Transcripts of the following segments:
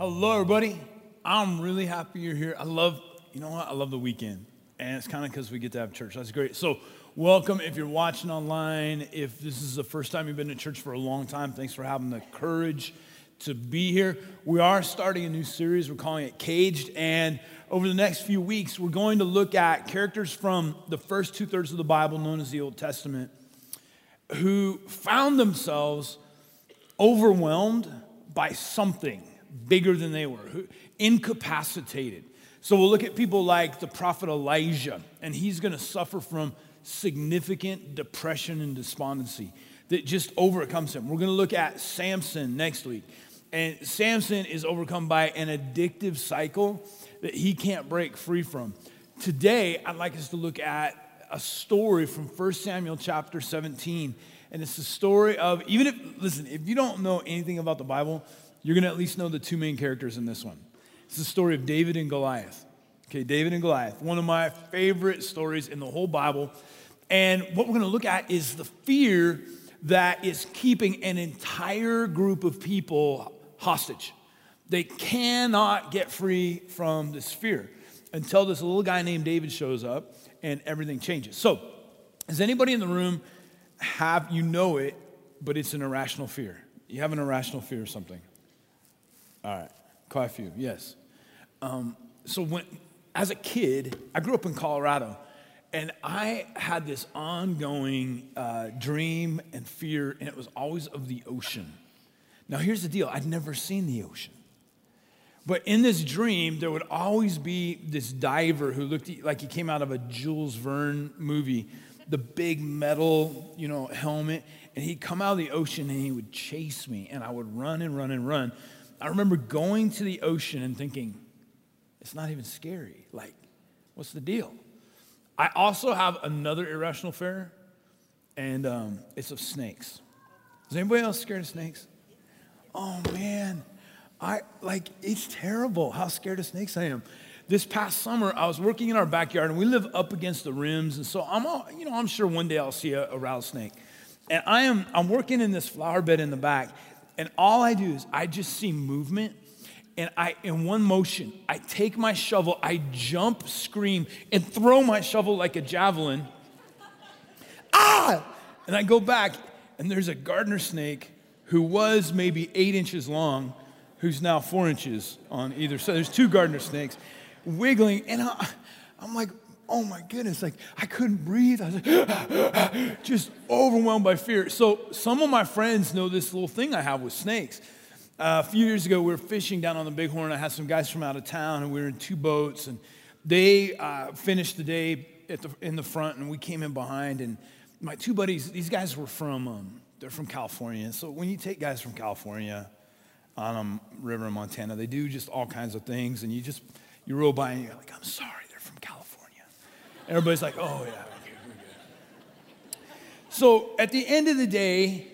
Hello, everybody. I'm really happy you're here. I love, you know what? I love the weekend. And it's kind of because we get to have church. That's great. So, welcome if you're watching online. If this is the first time you've been to church for a long time, thanks for having the courage to be here. We are starting a new series. We're calling it Caged. And over the next few weeks, we're going to look at characters from the first two thirds of the Bible, known as the Old Testament, who found themselves overwhelmed by something bigger than they were, who, incapacitated. So we'll look at people like the prophet Elijah, and he's going to suffer from significant depression and despondency that just overcomes him. We're going to look at Samson next week. And Samson is overcome by an addictive cycle that he can't break free from. Today, I'd like us to look at a story from 1 Samuel chapter 17. And it's the story of, even if, listen, if you don't know anything about the Bible, you're going to at least know the two main characters in this one. It's the story of David and Goliath. Okay, David and Goliath, one of my favorite stories in the whole Bible. And what we're going to look at is the fear that is keeping an entire group of people hostage. They cannot get free from this fear until this little guy named David shows up and everything changes. So, does anybody in the room have, you know it, but it's an irrational fear? You have an irrational fear of something? All right, quite a few, yes. Um, so when, as a kid, I grew up in Colorado, and I had this ongoing uh, dream and fear, and it was always of the ocean. Now, here's the deal I'd never seen the ocean. But in this dream, there would always be this diver who looked like he came out of a Jules Verne movie, the big metal, you know, helmet, and he'd come out of the ocean and he would chase me, and I would run and run and run. I remember going to the ocean and thinking, it's not even scary. Like, what's the deal? I also have another irrational fear, and um, it's of snakes. Is anybody else scared of snakes? Oh man, I like it's terrible how scared of snakes I am. This past summer, I was working in our backyard, and we live up against the rims, and so I'm, all, you know, I'm sure one day I'll see a, a rattlesnake. And I am, I'm working in this flower bed in the back, and all I do is I just see movement. And I, in one motion, I take my shovel, I jump, scream, and throw my shovel like a javelin. ah! And I go back, and there's a gardener snake who was maybe eight inches long, who's now four inches on either side. There's two gardener snakes wiggling, and I, I'm like, oh my goodness, like I couldn't breathe. I was like, just overwhelmed by fear. So some of my friends know this little thing I have with snakes. Uh, a few years ago, we were fishing down on the Bighorn. I had some guys from out of town, and we were in two boats, and they uh, finished the day the, in the front, and we came in behind. And my two buddies, these guys were from, um, they're from California. So when you take guys from California on a river in Montana, they do just all kinds of things, and you just you roll by and you're like, I'm sorry. Everybody's like, oh, yeah. So at the end of the day,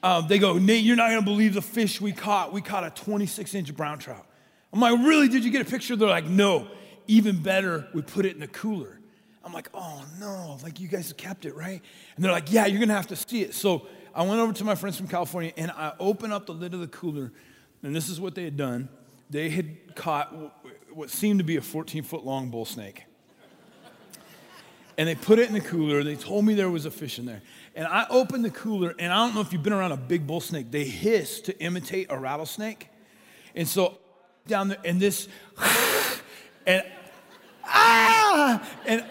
um, they go, Nate, you're not gonna believe the fish we caught. We caught a 26 inch brown trout. I'm like, really? Did you get a picture? They're like, no. Even better, we put it in the cooler. I'm like, oh no, like you guys kept it, right? And they're like, yeah, you're gonna have to see it. So I went over to my friends from California and I opened up the lid of the cooler, and this is what they had done. They had caught what seemed to be a 14 foot long bull snake and they put it in the cooler. They told me there was a fish in there. And I opened the cooler, and I don't know if you've been around a big bull snake. They hiss to imitate a rattlesnake. And so down there, and this, and ah, and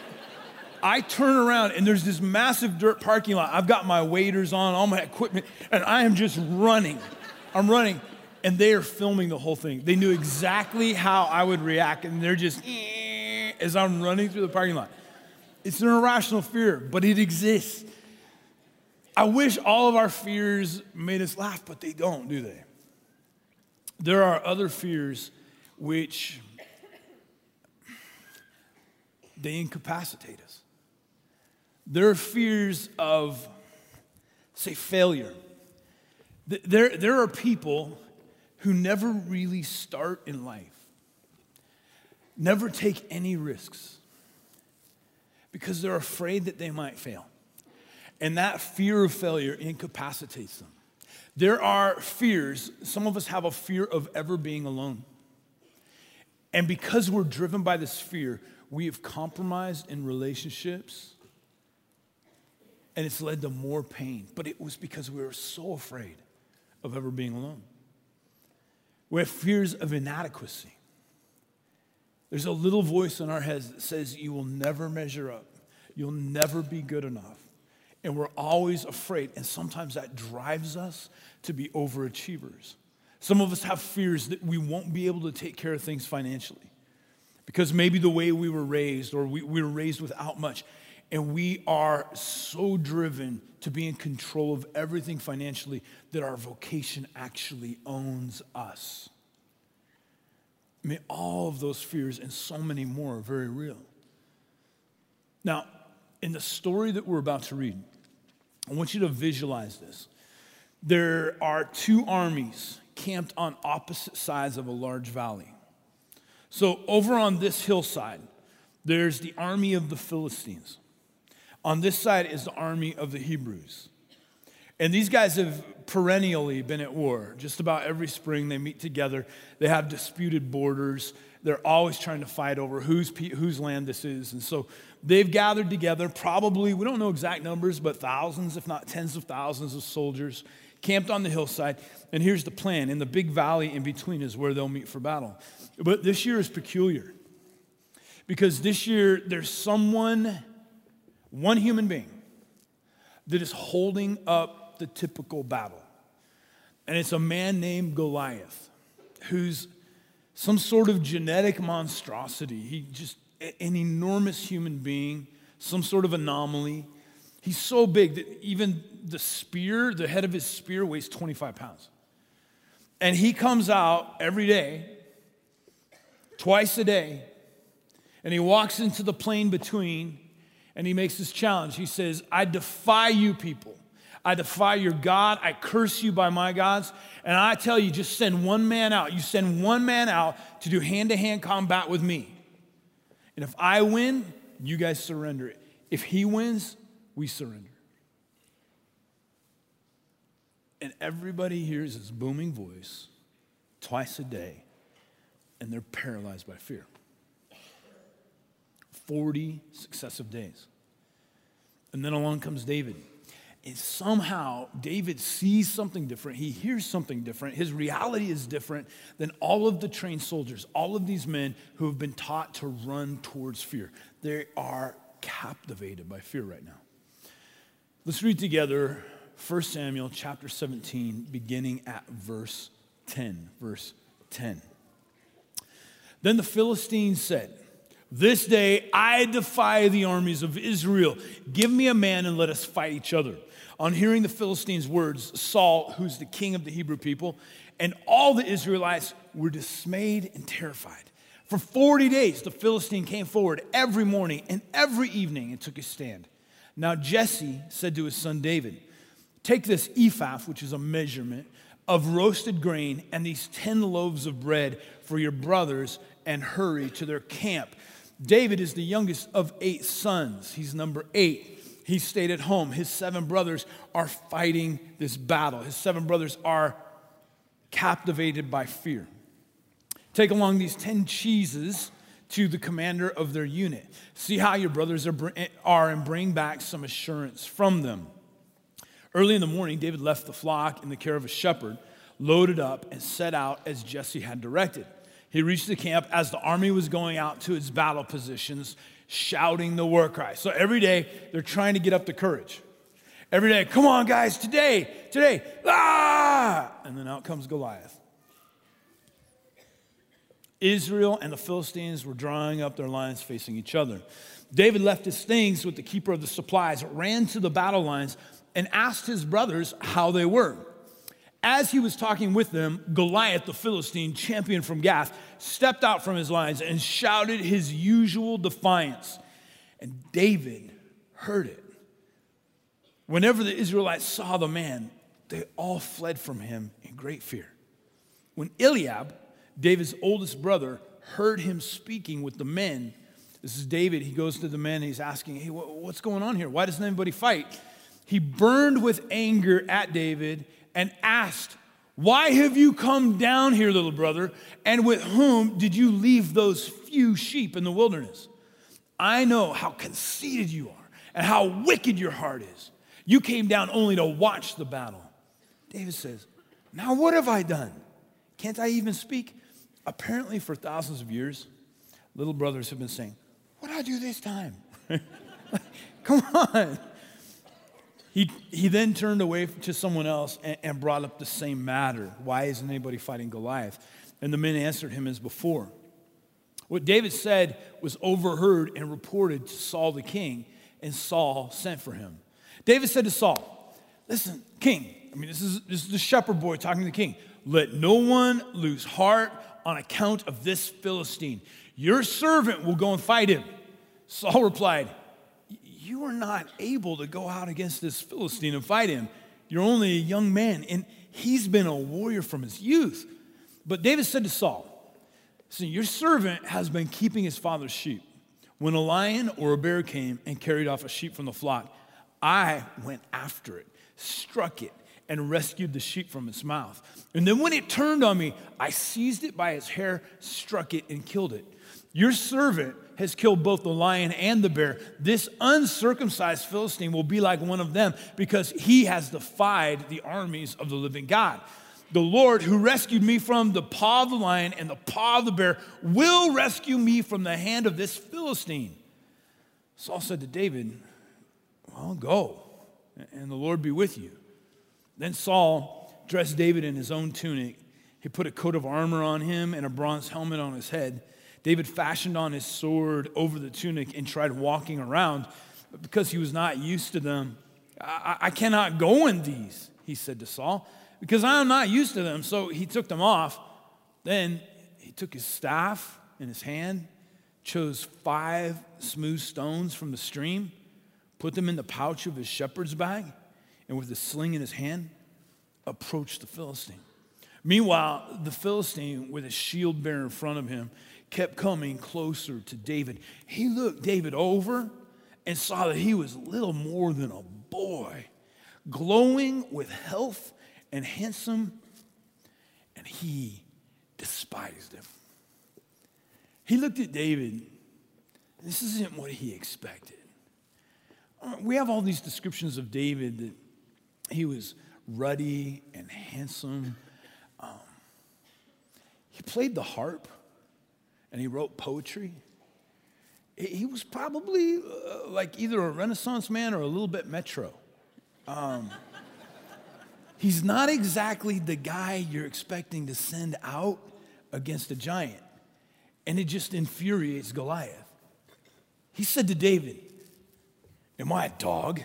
I turn around, and there's this massive dirt parking lot. I've got my waders on, all my equipment, and I am just running. I'm running, and they are filming the whole thing. They knew exactly how I would react, and they're just as I'm running through the parking lot. It's an irrational fear, but it exists. I wish all of our fears made us laugh, but they don't, do they? There are other fears which they incapacitate us. There are fears of, say, failure. There, there are people who never really start in life, never take any risks because they're afraid that they might fail. And that fear of failure incapacitates them. There are fears. Some of us have a fear of ever being alone. And because we're driven by this fear, we have compromised in relationships and it's led to more pain. But it was because we were so afraid of ever being alone. We have fears of inadequacy. There's a little voice in our heads that says, You will never measure up, you'll never be good enough. And we're always afraid. And sometimes that drives us to be overachievers. Some of us have fears that we won't be able to take care of things financially because maybe the way we were raised or we, we were raised without much. And we are so driven to be in control of everything financially that our vocation actually owns us. I mean, all of those fears and so many more are very real. Now, in the story that we're about to read, I want you to visualize this. There are two armies camped on opposite sides of a large valley. So, over on this hillside, there's the army of the Philistines. On this side is the army of the Hebrews. And these guys have perennially been at war. Just about every spring they meet together. They have disputed borders. They're always trying to fight over whose, whose land this is. And so they've gathered together, probably, we don't know exact numbers, but thousands, if not tens of thousands of soldiers camped on the hillside. And here's the plan in the big valley in between is where they'll meet for battle. But this year is peculiar because this year there's someone, one human being, that is holding up the typical battle. And it's a man named Goliath, who's some sort of genetic monstrosity. He just, an enormous human being, some sort of anomaly. He's so big that even the spear, the head of his spear weighs 25 pounds. And he comes out every day, twice a day, and he walks into the plain between and he makes this challenge. He says, I defy you people. I defy your God. I curse you by my gods. And I tell you, just send one man out. You send one man out to do hand to hand combat with me. And if I win, you guys surrender it. If he wins, we surrender. And everybody hears his booming voice twice a day, and they're paralyzed by fear. 40 successive days. And then along comes David. And somehow David sees something different. He hears something different. His reality is different than all of the trained soldiers, all of these men who have been taught to run towards fear. They are captivated by fear right now. Let's read together 1 Samuel chapter 17, beginning at verse 10. Verse 10. Then the Philistines said, This day I defy the armies of Israel. Give me a man and let us fight each other. On hearing the Philistines' words, Saul, who's the king of the Hebrew people, and all the Israelites were dismayed and terrified. For 40 days, the Philistine came forward every morning and every evening and took his stand. Now Jesse said to his son David, Take this ephah, which is a measurement, of roasted grain and these 10 loaves of bread for your brothers and hurry to their camp. David is the youngest of eight sons. He's number eight. He stayed at home. His seven brothers are fighting this battle. His seven brothers are captivated by fear. Take along these 10 cheeses to the commander of their unit. See how your brothers are, are and bring back some assurance from them. Early in the morning, David left the flock in the care of a shepherd, loaded up, and set out as Jesse had directed. He reached the camp as the army was going out to its battle positions, shouting the war cry. So every day, they're trying to get up the courage. Every day, come on, guys, today, today, ah! And then out comes Goliath. Israel and the Philistines were drawing up their lines facing each other. David left his things with the keeper of the supplies, ran to the battle lines, and asked his brothers how they were. As he was talking with them, Goliath, the Philistine champion from Gath, stepped out from his lines and shouted his usual defiance. And David heard it. Whenever the Israelites saw the man, they all fled from him in great fear. When Eliab, David's oldest brother heard him speaking with the men. This is David. He goes to the men. and He's asking, Hey, what's going on here? Why doesn't anybody fight? He burned with anger at David and asked, Why have you come down here, little brother? And with whom did you leave those few sheep in the wilderness? I know how conceited you are and how wicked your heart is. You came down only to watch the battle. David says, Now what have I done? Can't I even speak? Apparently, for thousands of years, little brothers have been saying, What do I do this time? Come on. He, he then turned away to someone else and, and brought up the same matter. Why isn't anybody fighting Goliath? And the men answered him as before. What David said was overheard and reported to Saul the king, and Saul sent for him. David said to Saul, Listen, king, I mean, this is, this is the shepherd boy talking to the king. Let no one lose heart on account of this Philistine. Your servant will go and fight him. Saul replied, You are not able to go out against this Philistine and fight him. You're only a young man, and he's been a warrior from his youth. But David said to Saul, See, your servant has been keeping his father's sheep. When a lion or a bear came and carried off a sheep from the flock, I went after it, struck it, and rescued the sheep from its mouth. And then when it turned on me, I seized it by its hair, struck it, and killed it. Your servant has killed both the lion and the bear. This uncircumcised Philistine will be like one of them because he has defied the armies of the living God. The Lord who rescued me from the paw of the lion and the paw of the bear will rescue me from the hand of this Philistine. Saul said to David, Well, go, and the Lord be with you. Then Saul dressed David in his own tunic. He put a coat of armor on him and a bronze helmet on his head. David fashioned on his sword over the tunic and tried walking around, but because he was not used to them, I, I cannot go in these, he said to Saul, because I am not used to them. So he took them off. Then he took his staff in his hand, chose five smooth stones from the stream, put them in the pouch of his shepherd's bag and with the sling in his hand, approached the Philistine. Meanwhile, the Philistine, with his shield bearer in front of him, kept coming closer to David. He looked David over and saw that he was little more than a boy, glowing with health and handsome, and he despised him. He looked at David. This isn't what he expected. We have all these descriptions of David that he was ruddy and handsome. Um, he played the harp and he wrote poetry. He was probably uh, like either a Renaissance man or a little bit metro. Um, he's not exactly the guy you're expecting to send out against a giant. And it just infuriates Goliath. He said to David, Am I a dog?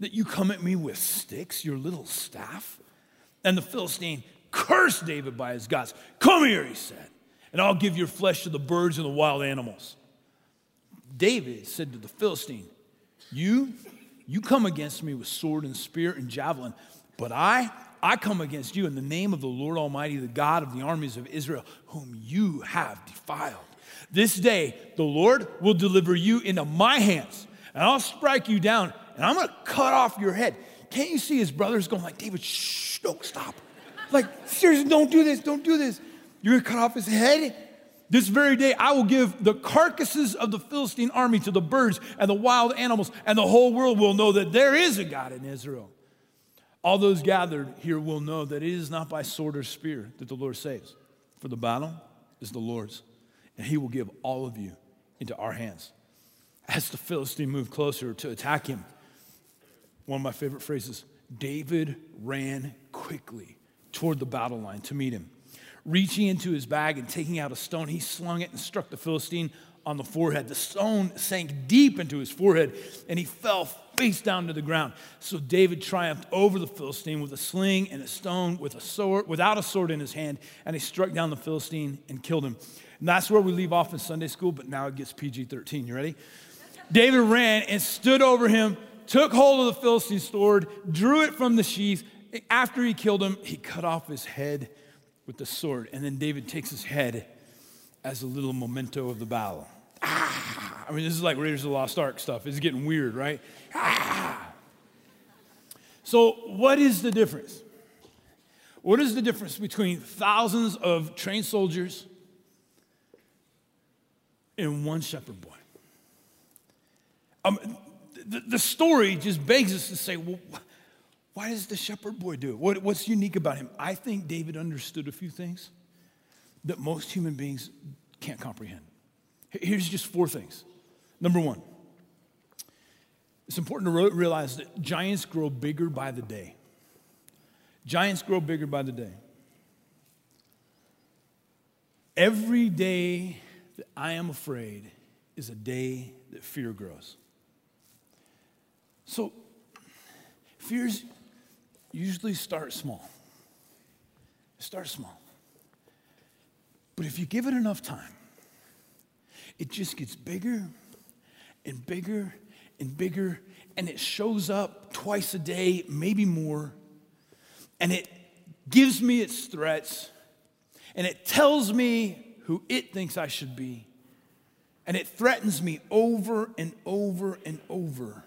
that you come at me with sticks, your little staff? And the Philistine cursed David by his gods. Come here, he said, and I'll give your flesh to the birds and the wild animals. David said to the Philistine, You, you come against me with sword and spear and javelin, but I, I come against you in the name of the Lord Almighty, the God of the armies of Israel, whom you have defiled. This day the Lord will deliver you into my hands, and I'll strike you down and I'm to cut off your head. Can't you see his brothers going like, David, shh, don't stop. Like, seriously, don't do this, don't do this. You're going to cut off his head? This very day, I will give the carcasses of the Philistine army to the birds and the wild animals, and the whole world will know that there is a God in Israel. All those gathered here will know that it is not by sword or spear that the Lord saves, for the battle is the Lord's, and he will give all of you into our hands. As the Philistine moved closer to attack him, one of my favorite phrases David ran quickly toward the battle line to meet him. Reaching into his bag and taking out a stone, he slung it and struck the Philistine on the forehead. The stone sank deep into his forehead and he fell face down to the ground. So David triumphed over the Philistine with a sling and a stone with a sword, without a sword in his hand, and he struck down the Philistine and killed him. And that's where we leave off in Sunday school, but now it gets PG 13. You ready? David ran and stood over him took hold of the Philistine sword, drew it from the sheath. After he killed him, he cut off his head with the sword. And then David takes his head as a little memento of the battle. Ah! I mean, this is like Raiders of the Lost Ark stuff. It's getting weird, right? Ah! So, what is the difference? What is the difference between thousands of trained soldiers and one shepherd boy? Um, the, the story just begs us to say, well, why does the shepherd boy do it? What, what's unique about him? I think David understood a few things that most human beings can't comprehend. Here's just four things. Number one, it's important to realize that giants grow bigger by the day. Giants grow bigger by the day. Every day that I am afraid is a day that fear grows. So, fears usually start small. Start small. But if you give it enough time, it just gets bigger and bigger and bigger, and it shows up twice a day, maybe more, and it gives me its threats, and it tells me who it thinks I should be, and it threatens me over and over and over.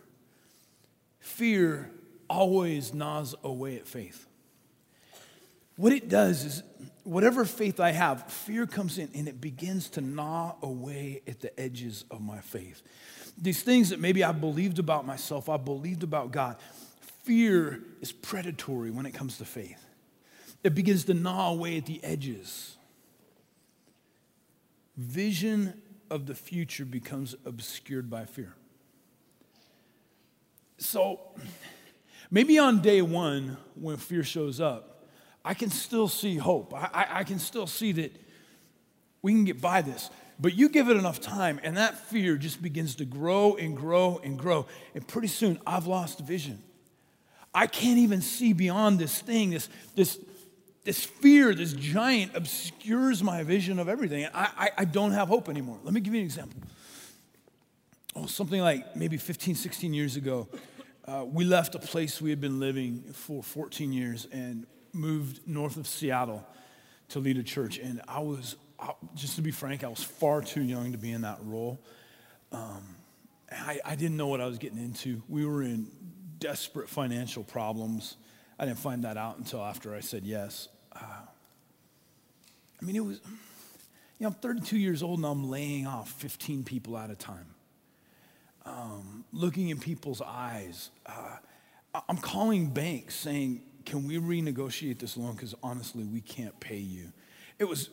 Fear always gnaws away at faith. What it does is, whatever faith I have, fear comes in and it begins to gnaw away at the edges of my faith. These things that maybe I believed about myself, I believed about God. Fear is predatory when it comes to faith, it begins to gnaw away at the edges. Vision of the future becomes obscured by fear. So, maybe on day one, when fear shows up, I can still see hope. I, I, I can still see that we can get by this. But you give it enough time, and that fear just begins to grow and grow and grow. And pretty soon, I've lost vision. I can't even see beyond this thing. This, this, this fear, this giant, obscures my vision of everything. I, I, I don't have hope anymore. Let me give you an example. Oh, something like maybe 15, 16 years ago, uh, we left a place we had been living for 14 years, and moved north of Seattle to lead a church, and I was, just to be frank, I was far too young to be in that role. Um, I, I didn't know what I was getting into. We were in desperate financial problems. I didn't find that out until after I said yes. Uh, I mean, it was, you know, I'm 32 years old and I'm laying off 15 people at a time. Um, looking in people's eyes. Uh, I'm calling banks saying, can we renegotiate this loan? Because honestly, we can't pay you. It, was,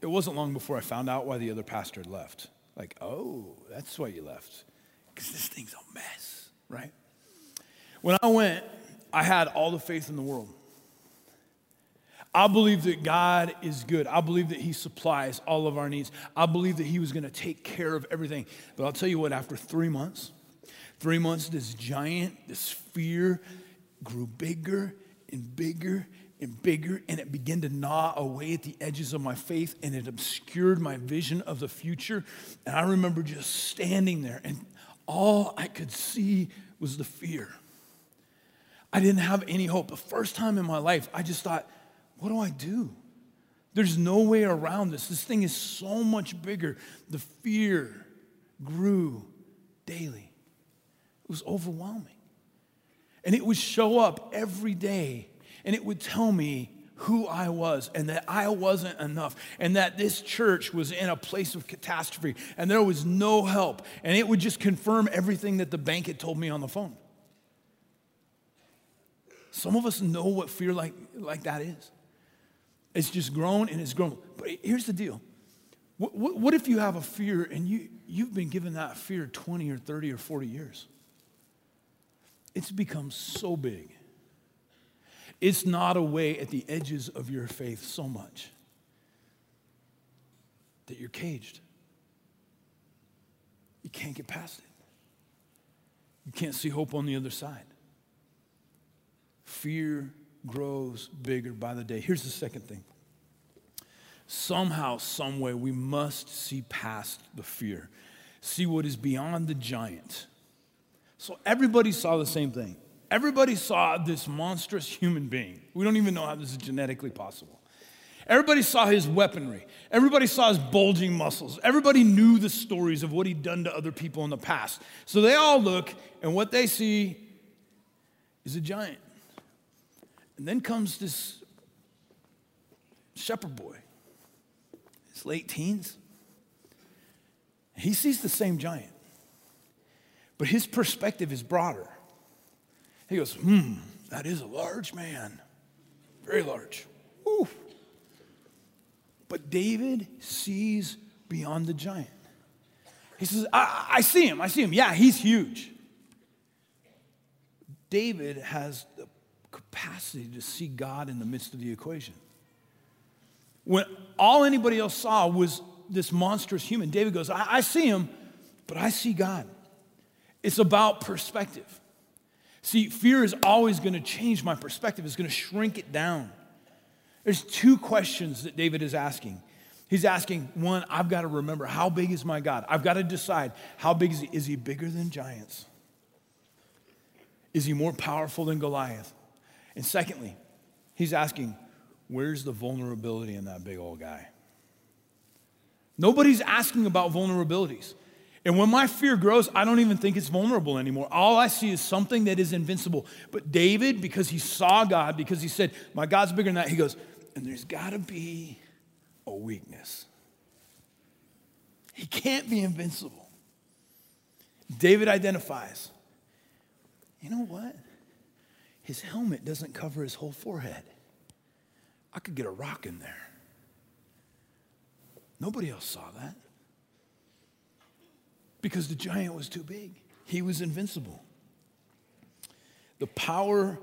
it wasn't long before I found out why the other pastor had left. Like, oh, that's why you left. Because this thing's a mess, right? When I went, I had all the faith in the world. I believe that God is good. I believe that He supplies all of our needs. I believe that He was going to take care of everything. But I'll tell you what, after three months, three months, this giant, this fear grew bigger and bigger and bigger, and it began to gnaw away at the edges of my faith, and it obscured my vision of the future. And I remember just standing there, and all I could see was the fear. I didn't have any hope. The first time in my life, I just thought, what do I do? There's no way around this. This thing is so much bigger. The fear grew daily, it was overwhelming. And it would show up every day and it would tell me who I was and that I wasn't enough and that this church was in a place of catastrophe and there was no help. And it would just confirm everything that the bank had told me on the phone. Some of us know what fear like, like that is. It's just grown and it's grown. But here's the deal. What, what, what if you have a fear and you, you've been given that fear 20 or 30 or 40 years? it's become so big. It's not away at the edges of your faith so much that you're caged. You can't get past it. You can't see hope on the other side. Fear grows bigger by the day. Here's the second thing. Somehow, someway, we must see past the fear, see what is beyond the giant so everybody saw the same thing. Everybody saw this monstrous human being. We don't even know how this is genetically possible. Everybody saw his weaponry. Everybody saw his bulging muscles. Everybody knew the stories of what he'd done to other people in the past. So they all look, and what they see is a giant. And then comes this shepherd boy, his late teens. He sees the same giant, but his perspective is broader. He goes, hmm, that is a large man, very large. Ooh. But David sees beyond the giant. He says, I, I see him, I see him. Yeah, he's huge. David has capacity to see God in the midst of the equation. When all anybody else saw was this monstrous human, David goes, I, I see him, but I see God. It's about perspective. See, fear is always going to change my perspective, it's going to shrink it down. There's two questions that David is asking. He's asking, one, I've got to remember how big is my God? I've got to decide how big is he? Is he bigger than giants? Is he more powerful than Goliath? And secondly, he's asking, where's the vulnerability in that big old guy? Nobody's asking about vulnerabilities. And when my fear grows, I don't even think it's vulnerable anymore. All I see is something that is invincible. But David, because he saw God, because he said, My God's bigger than that, he goes, And there's got to be a weakness. He can't be invincible. David identifies, you know what? His helmet doesn't cover his whole forehead. I could get a rock in there. Nobody else saw that because the giant was too big. He was invincible. The power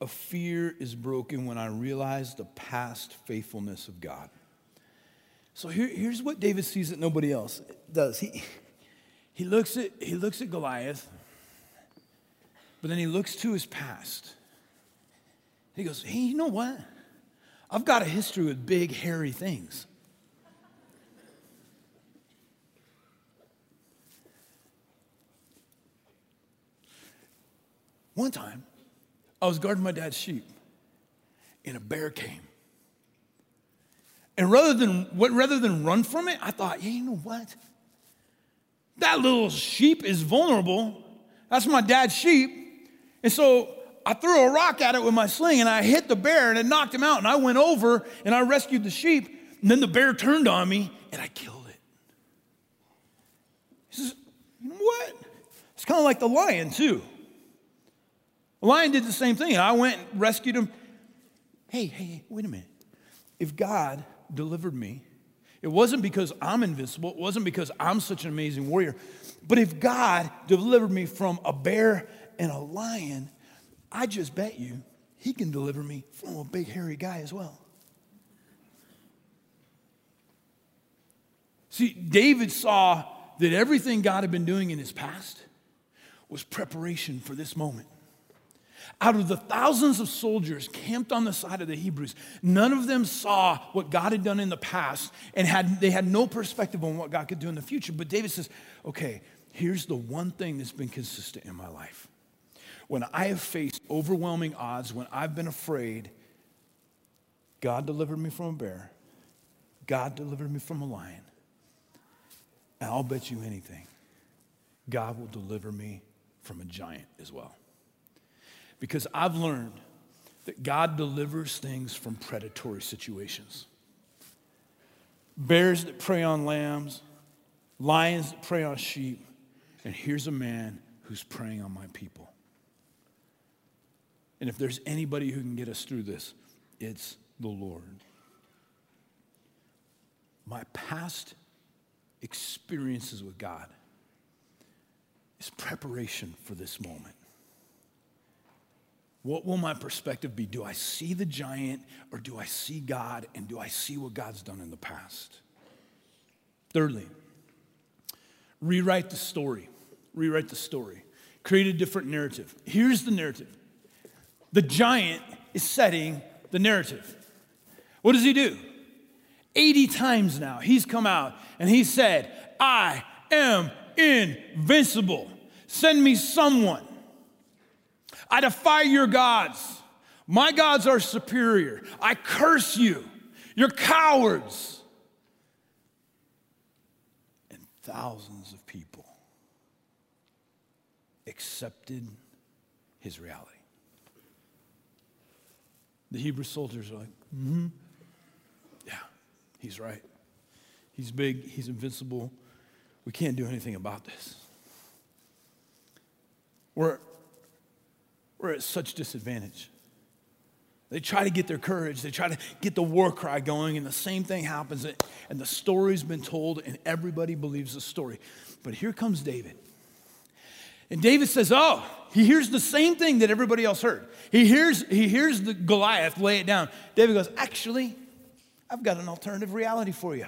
of fear is broken when I realize the past faithfulness of God. So here, here's what David sees that nobody else does. He, he, looks at, he looks at Goliath, but then he looks to his past. He goes, Hey, you know what? I've got a history with big, hairy things. One time, I was guarding my dad's sheep, and a bear came. And rather than, rather than run from it, I thought, yeah, you know what? That little sheep is vulnerable. That's my dad's sheep. And so I threw a rock at it with my sling and I hit the bear and it knocked him out. And I went over and I rescued the sheep. And then the bear turned on me and I killed it. He says, you know what? It's kind of like the lion, too. The lion did the same thing. I went and rescued him. Hey, hey, wait a minute. If God delivered me, it wasn't because I'm invincible, it wasn't because I'm such an amazing warrior, but if God delivered me from a bear and a lion, I just bet you he can deliver me from a big hairy guy as well. See, David saw that everything God had been doing in his past was preparation for this moment. Out of the thousands of soldiers camped on the side of the Hebrews, none of them saw what God had done in the past and had, they had no perspective on what God could do in the future. But David says, okay, here's the one thing that's been consistent in my life. When I have faced overwhelming odds, when I've been afraid, God delivered me from a bear, God delivered me from a lion. And I'll bet you anything, God will deliver me from a giant as well. Because I've learned that God delivers things from predatory situations. Bears that prey on lambs, lions that prey on sheep, and here's a man who's preying on my people. And if there's anybody who can get us through this, it's the Lord. My past experiences with God is preparation for this moment. What will my perspective be? Do I see the giant or do I see God and do I see what God's done in the past? Thirdly, rewrite the story. Rewrite the story. Create a different narrative. Here's the narrative the giant is setting the narrative. What does he do? 80 times now, he's come out and he said, I am invincible. Send me someone. I defy your gods. My gods are superior. I curse you. You're cowards. And thousands of people accepted his reality. The Hebrew soldiers are like, mm-hmm. Yeah, he's right. He's big, he's invincible. We can't do anything about this. We're, we're at such disadvantage. They try to get their courage, they try to get the war cry going, and the same thing happens. And the story's been told, and everybody believes the story. But here comes David. And David says, Oh, he hears the same thing that everybody else heard. He hears, he hears the Goliath lay it down. David goes, Actually, I've got an alternative reality for you.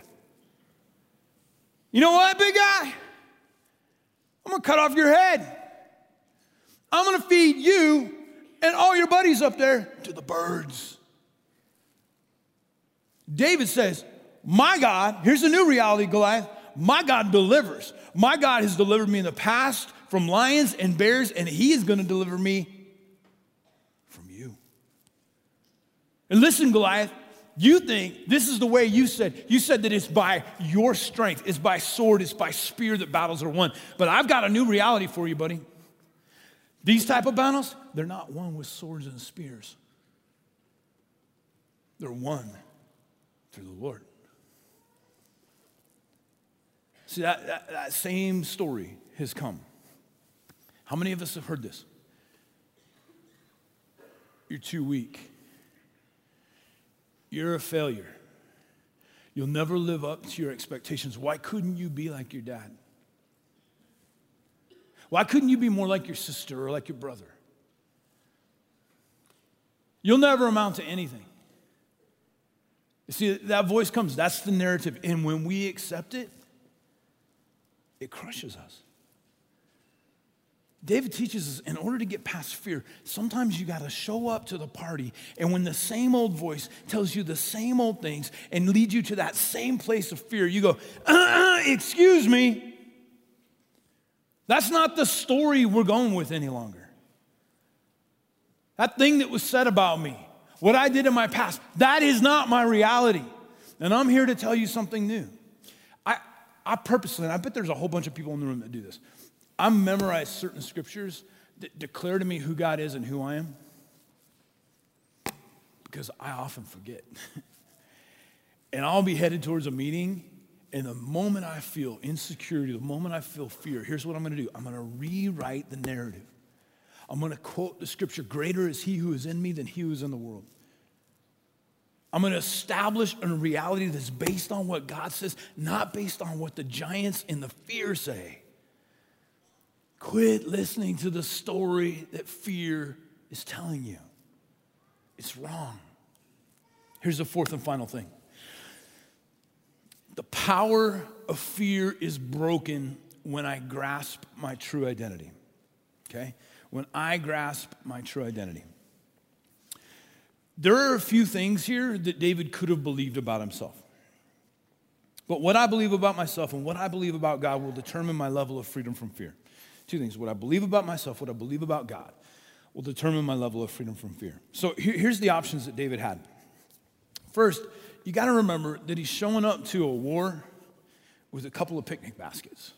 You know what, big guy? I'm gonna cut off your head. I'm gonna feed you and all your buddies up there to the birds. David says, My God, here's a new reality, Goliath. My God delivers. My God has delivered me in the past from lions and bears, and He is going to deliver me from you. And listen, Goliath, you think this is the way you said. You said that it's by your strength, it's by sword, it's by spear that battles are won. But I've got a new reality for you, buddy. These type of battles, they're not won with swords and spears. They're won through the Lord. See, that, that, that same story has come. How many of us have heard this? You're too weak. You're a failure. You'll never live up to your expectations. Why couldn't you be like your dad? Why couldn't you be more like your sister or like your brother? You'll never amount to anything. You see, that voice comes, that's the narrative. And when we accept it, it crushes us. David teaches us in order to get past fear, sometimes you got to show up to the party, and when the same old voice tells you the same old things and leads you to that same place of fear, you go, uh, Excuse me. That's not the story we're going with any longer. That thing that was said about me, what I did in my past, that is not my reality. And I'm here to tell you something new. I, I purposely, and I bet there's a whole bunch of people in the room that do this. I memorize certain scriptures that declare to me who God is and who I am because I often forget. and I'll be headed towards a meeting, and the moment I feel insecurity, the moment I feel fear, here's what I'm gonna do I'm gonna rewrite the narrative. I'm gonna quote the scripture Greater is he who is in me than he who is in the world. I'm going to establish a reality that's based on what God says, not based on what the giants in the fear say. Quit listening to the story that fear is telling you. It's wrong. Here's the fourth and final thing the power of fear is broken when I grasp my true identity. Okay? When I grasp my true identity. There are a few things here that David could have believed about himself. But what I believe about myself and what I believe about God will determine my level of freedom from fear. Two things what I believe about myself, what I believe about God will determine my level of freedom from fear. So here's the options that David had. First, you got to remember that he's showing up to a war with a couple of picnic baskets,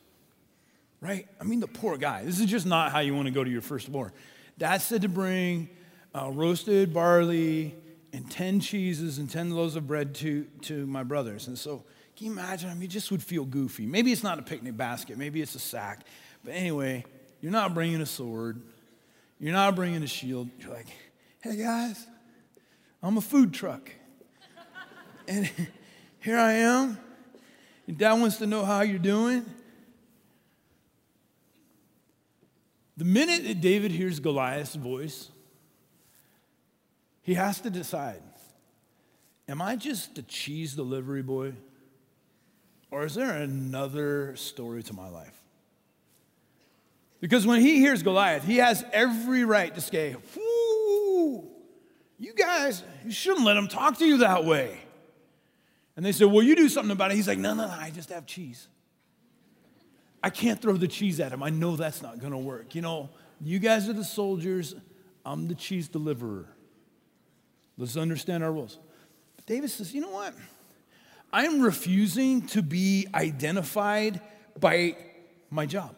right? I mean, the poor guy. This is just not how you want to go to your first war. Dad said to bring uh, roasted barley and 10 cheeses and 10 loaves of bread to, to my brothers. And so, can you imagine? I mean, it just would feel goofy. Maybe it's not a picnic basket, maybe it's a sack. But anyway, you're not bringing a sword, you're not bringing a shield. You're like, hey guys, I'm a food truck. and here I am. Your dad wants to know how you're doing. The minute that David hears Goliath's voice, he has to decide Am I just a cheese delivery boy? Or is there another story to my life? Because when he hears Goliath, he has every right to say, Whoo, you guys, you shouldn't let him talk to you that way. And they say, Well, you do something about it. He's like, No, no, no, I just have cheese. I can't throw the cheese at him. I know that's not going to work. You know, you guys are the soldiers, I'm the cheese deliverer. Let's understand our roles. But David says, You know what? I am refusing to be identified by my job.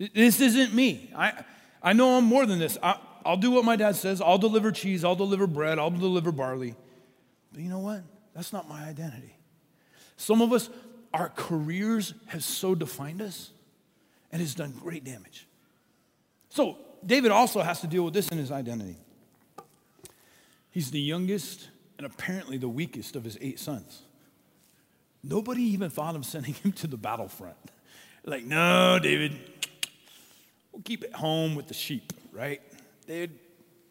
This isn't me. I, I know I'm more than this. I, I'll do what my dad says. I'll deliver cheese. I'll deliver bread. I'll deliver barley. But you know what? That's not my identity. Some of us, our careers have so defined us and has done great damage. So, David also has to deal with this in his identity. He's the youngest and apparently the weakest of his eight sons. Nobody even thought of sending him to the battlefront. Like, no, David, we'll keep it home with the sheep, right? David,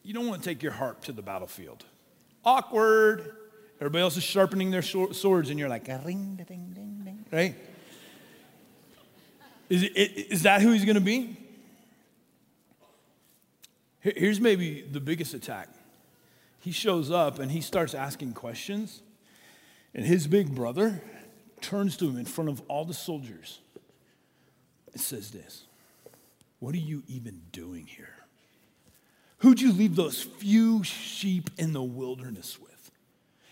you don't want to take your harp to the battlefield. Awkward. Everybody else is sharpening their swords, and you're like, ring, ding, ding, ding, right? Is, it, is that who he's going to be? Here's maybe the biggest attack. He shows up and he starts asking questions, and his big brother turns to him in front of all the soldiers and says this What are you even doing here? Who'd you leave those few sheep in the wilderness with?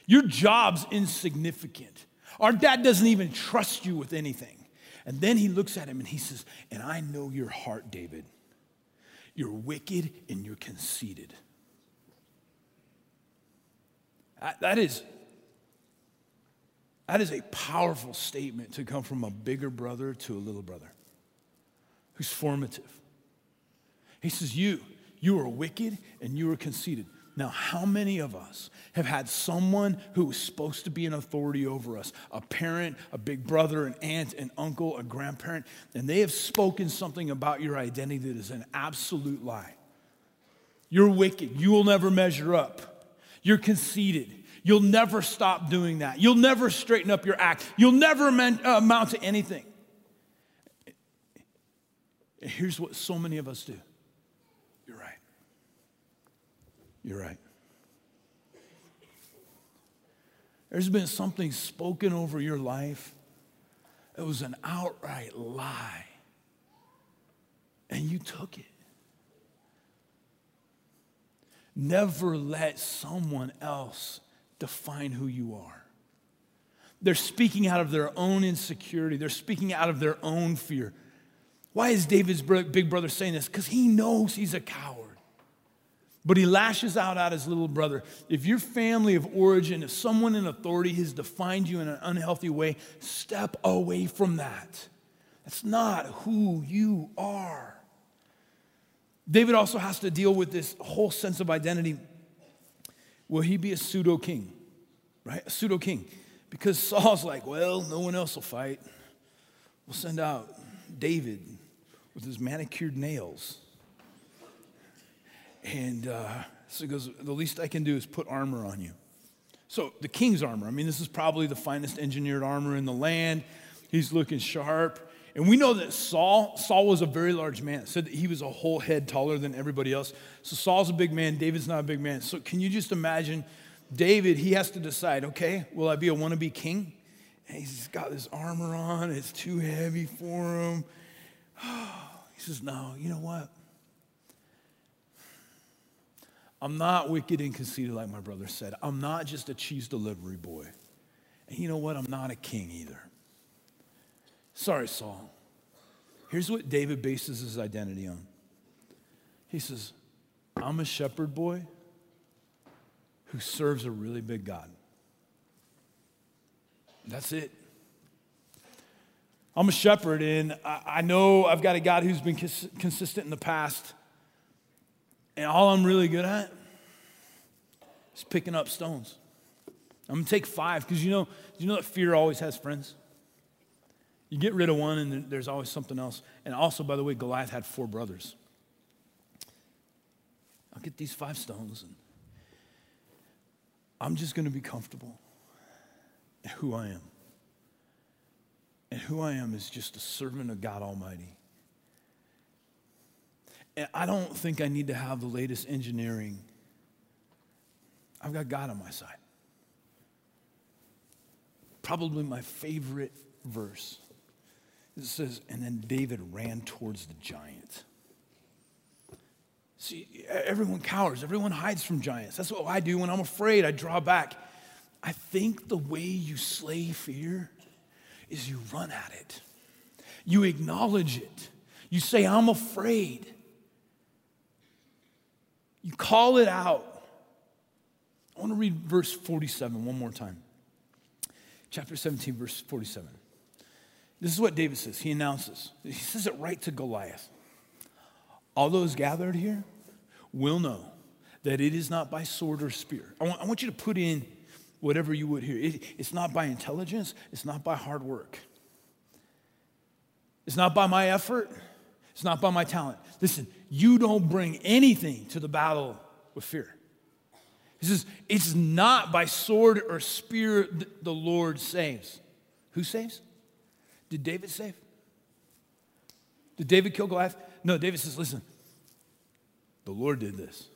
Your job's insignificant. Our dad doesn't even trust you with anything. And then he looks at him and he says, And I know your heart, David. You're wicked and you're conceited. That is, that is a powerful statement to come from a bigger brother to a little brother who's formative. He says, You, you are wicked and you are conceited. Now, how many of us have had someone who was supposed to be an authority over us, a parent, a big brother, an aunt, an uncle, a grandparent, and they have spoken something about your identity that is an absolute lie? You're wicked. You will never measure up. You're conceited. You'll never stop doing that. You'll never straighten up your act. You'll never uh, amount to anything. Here's what so many of us do you're right. You're right. There's been something spoken over your life. It was an outright lie. And you took it. Never let someone else define who you are. They're speaking out of their own insecurity, they're speaking out of their own fear. Why is David's big brother saying this? Because he knows he's a coward. But he lashes out at his little brother. If your family of origin, if someone in authority has defined you in an unhealthy way, step away from that. That's not who you are. David also has to deal with this whole sense of identity. Will he be a pseudo king? Right? A pseudo king. Because Saul's like, well, no one else will fight. We'll send out David with his manicured nails. And uh, so he goes, The least I can do is put armor on you. So the king's armor, I mean, this is probably the finest engineered armor in the land. He's looking sharp. And we know that Saul, Saul was a very large man. It said that he was a whole head taller than everybody else. So Saul's a big man, David's not a big man. So can you just imagine David, he has to decide, okay, will I be a wannabe king? And he's got this armor on, it's too heavy for him. he says, no, you know what? I'm not wicked and conceited like my brother said. I'm not just a cheese delivery boy. And you know what? I'm not a king either. Sorry, Saul. Here's what David bases his identity on. He says, I'm a shepherd boy who serves a really big God. That's it. I'm a shepherd, and I know I've got a God who's been consistent in the past. And all I'm really good at is picking up stones. I'm gonna take five because you know, you know that fear always has friends. You get rid of one, and there's always something else. And also, by the way, Goliath had four brothers. I'll get these five stones, and I'm just gonna be comfortable in who I am. And who I am is just a servant of God Almighty. And I don't think I need to have the latest engineering. I've got God on my side. Probably my favorite verse. It says, and then David ran towards the giant. See, everyone cowers, everyone hides from giants. That's what I do when I'm afraid, I draw back. I think the way you slay fear is you run at it, you acknowledge it, you say, I'm afraid. You call it out. I want to read verse 47 one more time. chapter 17, verse 47. This is what David says. He announces, he says it right to Goliath. All those gathered here will know that it is not by sword or spear. I want, I want you to put in whatever you would here. It, it's not by intelligence, it's not by hard work, it's not by my effort, it's not by my talent. Listen, you don't bring anything to the battle with fear. He says, it's not by sword or spear that the Lord saves. Who saves? Did David save? Did David kill Goliath? No, David says, listen, the Lord did this.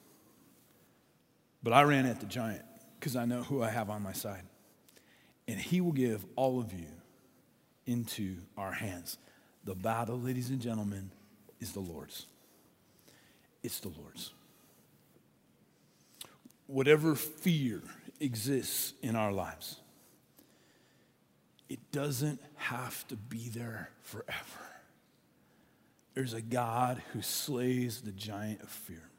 But I ran at the giant because I know who I have on my side. And he will give all of you into our hands. The battle, ladies and gentlemen, is the Lord's. It's the Lord's. Whatever fear exists in our lives, it doesn't have to be there forever. There's a God who slays the giant of fear.